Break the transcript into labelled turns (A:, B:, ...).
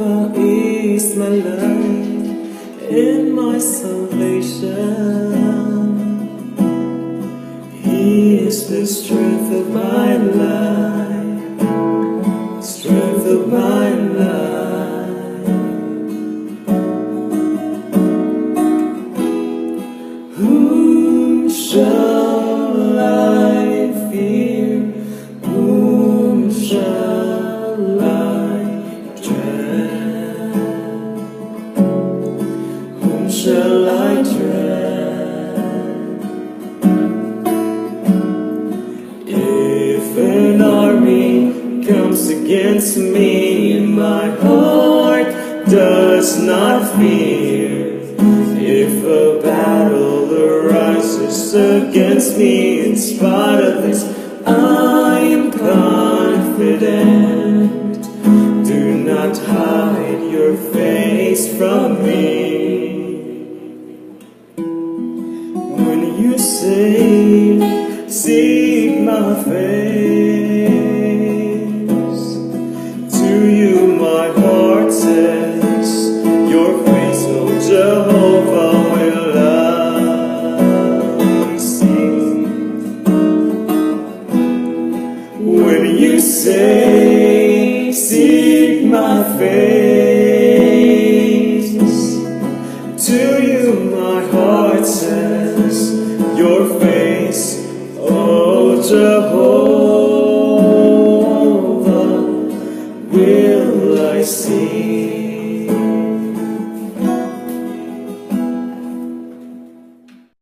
A: over is my life and my salvation. He is the strength of my life, strength of my life. Who shall against me, my heart does not fear. If a battle arises against me, in spite of this, I am confident. Do not hide your face from me. When you say, seek my face, you say, Seek my face. To you, my heart says, Your face, O Jehovah, will I see.